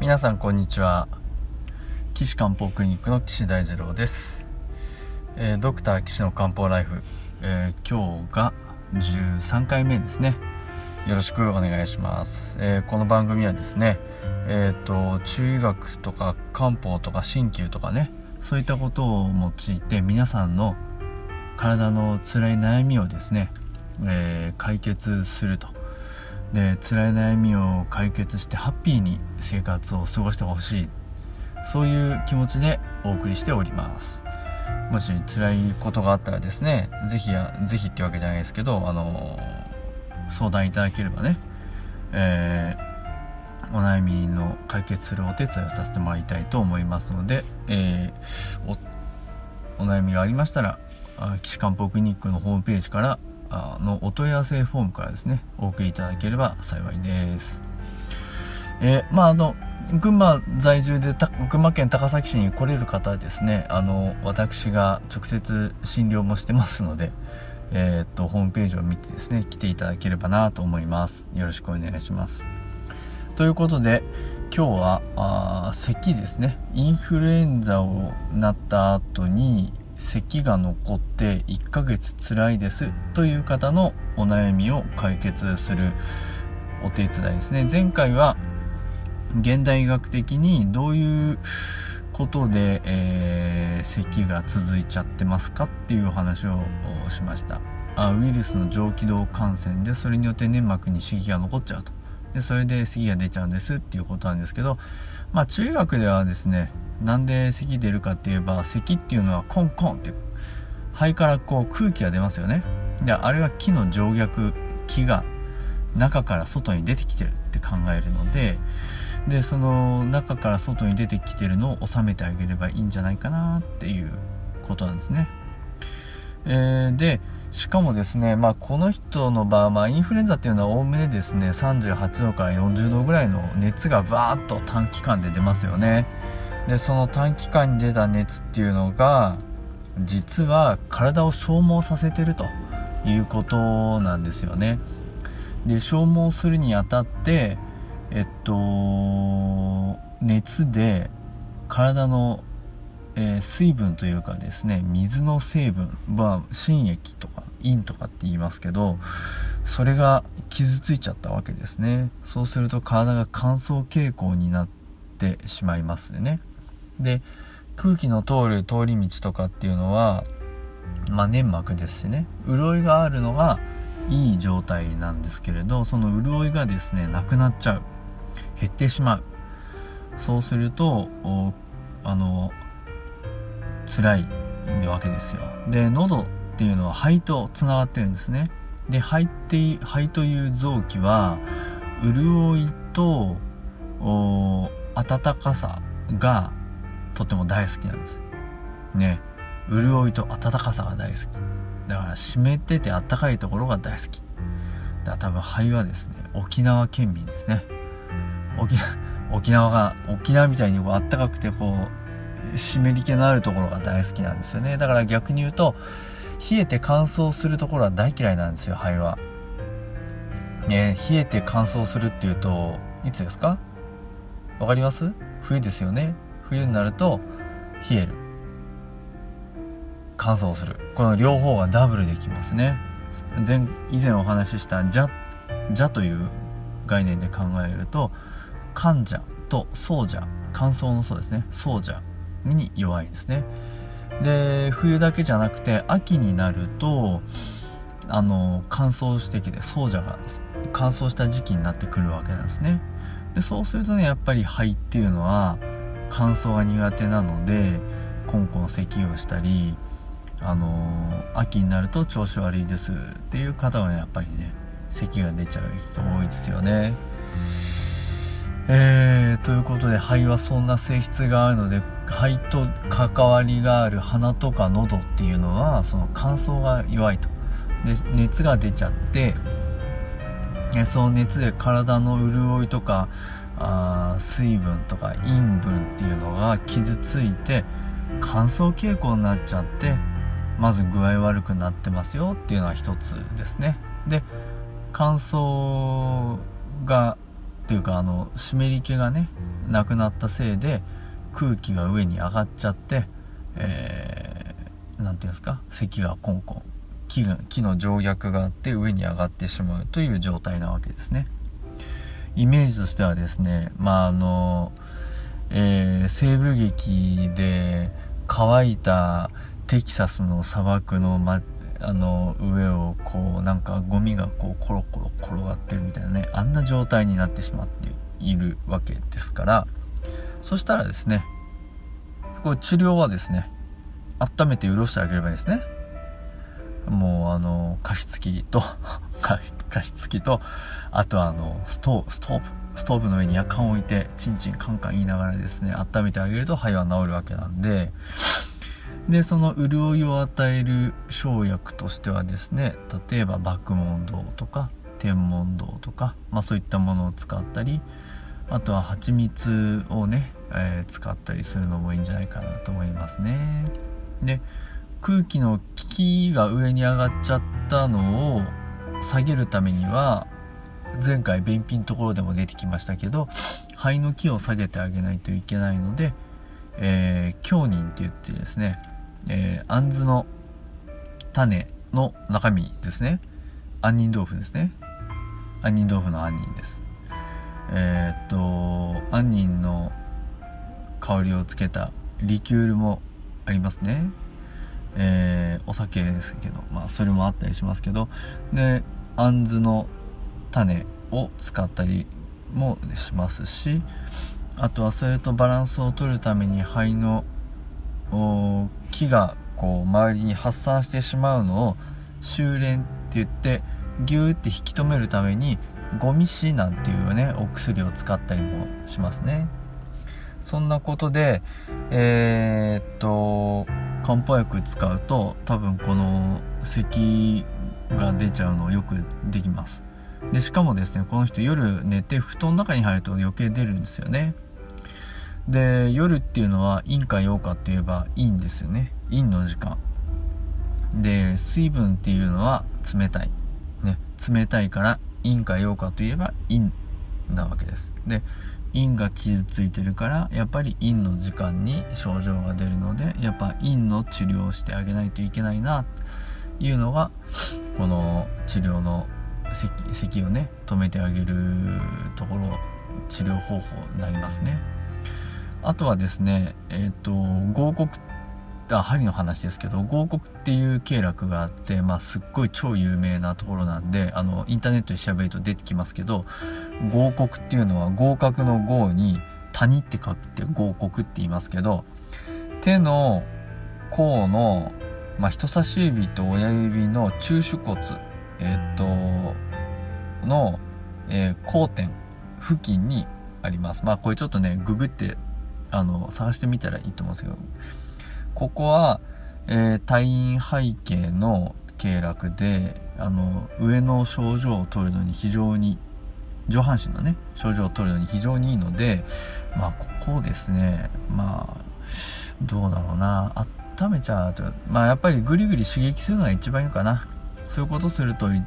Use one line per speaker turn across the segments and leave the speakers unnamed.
皆さんこんにちは。岸漢方クリニックの岸大二郎です、えードクター岸の漢方ライフ、えー今日が13回目ですね。よろしくお願いします、えーこの番組はですねえっ、と中医学とか漢方とか鍼灸とかねそういったことを用いて皆さんの体の辛い悩みをですね、えー解決すると。で辛い悩みを解決してハッピーに生活を過ごしてほしい。そういう気持ちでお送りしております。もし辛いことがあったらですねぜひやぜひってわけじゃないですけどあの相談いただければね、えーお悩みの解決するお手伝いをさせてもらいたいと思いますので、えーおお悩みがありましたらあ岸漢方クリニックのホームページからのお問い合わせフォームからですねお送りいただければ幸いです。えーまああの群馬在住で群馬県高崎市に来れる方はですねあの私が直接診療もしてますのでえーっとホームページを見てですね来ていただければなと思います。よろしくお願いします。ということで今日はあ咳ですね。インフルエンザをなった後に咳が残って1ヶ月辛いですという方のお悩みを解決するお手伝いですね。前回は現代医学的にどういうことで、えー咳が続いちゃってますかっていうお話をしました。あウイルスの上気道感染でそれによって粘膜に刺激が残っちゃうと。でそれで咳が出ちゃうんですっていうことなんですけどまあ中学ではですねなんで咳出るかって言えば咳っていうのはコンコンって肺からこう空気が出ますよねであれは気の静脈気が中から外に出てきてるって考えるのででその中から外に出てきてるのを収めてあげればいいんじゃないかなっていうことなんですね。えーでしかもですね、まあ、この人の場合、まあ、インフルエンザっていうのはおおむねですね38度から40度ぐらいの熱がバーッと短期間で出ますよね。でその短期間に出た熱っていうのが実は体を消耗させてるということなんですよね。で消耗するにあたってえっと熱で体の、えー水分というかですね水の成分は心液とか陰とかって言いますけどそれが傷ついちゃったわけですね。そうすると体が乾燥傾向になってしまいますね。で空気の通る通り道とかっていうのはまあ、粘膜ですしね。潤いがあるのがいい状態なんですけれどその潤いがですねなくなっちゃう。減ってしまう。そうするとあの辛いわけですよ。で喉っていうのは肺とつながってるんですね。で肺って肺という臓器は潤いとお温かさがとても大好きなんです。ね。潤いと温かさが大好き。だから湿ってて暖かいところが大好き。だから多分肺はですね沖縄県民ですね。沖沖縄が沖縄みたいにこう暖かくてこう湿り気のあるところが大好きなんですよね。だから逆に言うと冷えて乾燥するところは大嫌いなんですよ肺は。ね冷えて乾燥するっていうといつですか？わかります？冬ですよね。冬になると冷える。乾燥する。この両方がダブルできますね。前以前お話しした邪邪という概念で考えると患者とそうじゃ乾燥のそうですね。そうじゃ。に弱いですね。で冬だけじゃなくて秋になるとあの乾燥してきてそうじゃが乾燥した時期になってくるわけなんですね。でそうするとねやっぱり肺っていうのは乾燥が苦手なのでコンコン咳をしたりあの秋になると調子悪いですっていう方はやっぱりね咳が出ちゃう人多いですよね。えー、ということで肺はそんな性質があるので肺と関わりがある鼻とか喉っていうのはその乾燥が弱いと。で熱が出ちゃってその熱で体の潤いとかあ水分とか陰分っていうのが傷ついて乾燥傾向になっちゃってまず具合悪くなってますよっていうのは一つですね。で乾燥がっていうかあの湿り気がねなくなったせいで空気が上に上がっちゃって、えー、なんていうんですか咳がコンコン木木の静脈があって上に上がってしまうという状態なわけですね。イメージとしてはですねまああの、えー、西部劇で乾いたテキサスの砂漠の、ま、あの上をこうなんかゴミがこうコロコロ転がってるみたいなねあんな状態になってしまっているわけですからそしたらですねこれ治療はですね温めて潤してあげればいいですね。もうあの加湿器と 加湿器とあとはあのストストーブストーブの上に夜間を置いてチンチンカンカン言いながらですね温めてあげると肺は治るわけなんででその潤いを与える生薬としてはですね例えば爆問堂とか天文堂とか、まあ、そういったものを使ったりあとは蜂蜜をね、えー、使ったりするのもいいんじゃないかなと思いますね。で空気の気が上に上がっちゃったのを下げるためには前回便秘のところでも出てきましたけど肺の気を下げてあげないといけないので、えー、強忍って言ってですねえー、あんずの種の中身ですね。杏仁豆腐ですね。杏仁豆腐の杏仁です。えー、っと杏仁の香りをつけたリキュールもありますね。えー、お酒ですけどまあそれもあったりしますけど。であんずの種を使ったりもしますしあとはそれとバランスを取るために肺の木がこう周りに発散してしまうのを修練って言ってギューって引き止めるためにゴミ死なんていうねお薬を使ったりもしますね。そんなことでえー、っと漢方薬使うと多分この咳が出ちゃうのよくできます。でしかもですねこの人夜寝て布団の中に入ると余計出るんですよね。で夜っていうのは陰か陽かって言えば陰ですよね。陰の時間。で水分っていうのは冷たい。ね冷たいから陰か陽かといえば陰なわけです。で陰が傷ついてるからやっぱり陰の時間に症状が出るのでやっぱ陰の治療をしてあげないといけないなというのがこの治療の咳をね止めてあげるところ治療方法になりますね。あとはですねえっ、ー、と合谷あ針の話ですけど合谷っていう経絡があって、まあ、すっごい超有名なところなんであのインターネットで調べると出てきますけど合谷っていうのは合格の合に谷って書いて合谷って言いますけど手の甲の、まあ、人差し指と親指の中手骨えっ、との、えー、交点付近にあります。まあこれちょっとねググってあの探してみたらいいと思うんですけどここは、えー、退院背景の経絡であの上の症状を取るのに非常に上半身のね症状を取るのに非常にいいのでまあここですね。まあどうだろうな。温めちゃうとまあやっぱりグリグリ刺激するのが一番いいかな。そういうことするとい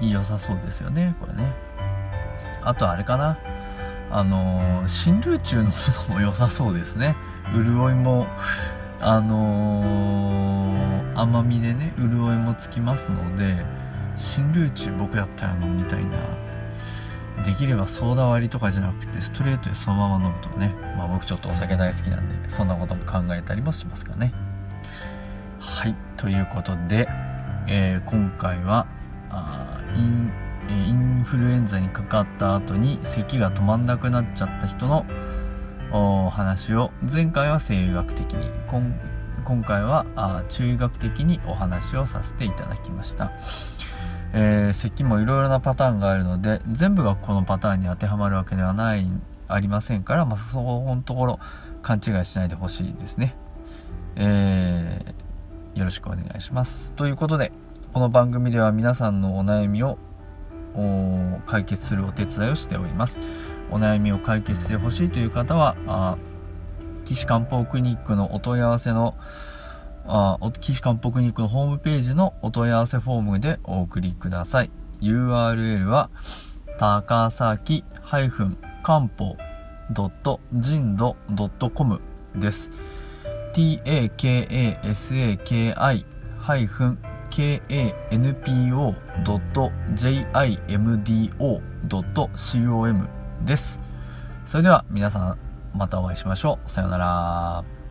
い良さそうですよねこれね。あとあれかな。あの新ル中のものも良さそうですね。潤いもあのー、甘みでね潤いもつきますので新ル中僕やったら飲みたいな。できればソーダ割りとかじゃなくてストレートでそのまま飲むとかね、まあ、僕ちょっとお酒大好きなんでそんなことも考えたりもしますかね。はい。ということで、えー、今回はあインインフルエンザにかかった後に咳が止まんなくなっちゃった人のお話を前回は生理学的に。今回はあ中医学的にお話をさせていただきました、えー、咳もいろいろなパターンがあるので全部がこのパターンに当てはまるわけではないありませんから、まあ、そこのところ勘違いしないでほしいですね、えー、よろしくお願いします。ということでこの番組では皆さんのお悩みを解決するお手伝いをしております。お悩みを解決してほしいという方はあ岸漢方クリニックのお問い合わせのあ岸漢方クリニックのホームページのお問い合わせフォームでお送りください。URL は高崎漢方 takasaki.jindo.com です。kanpo.jimdo.com です。それでは皆さんまたお会いしましょう。さようなら。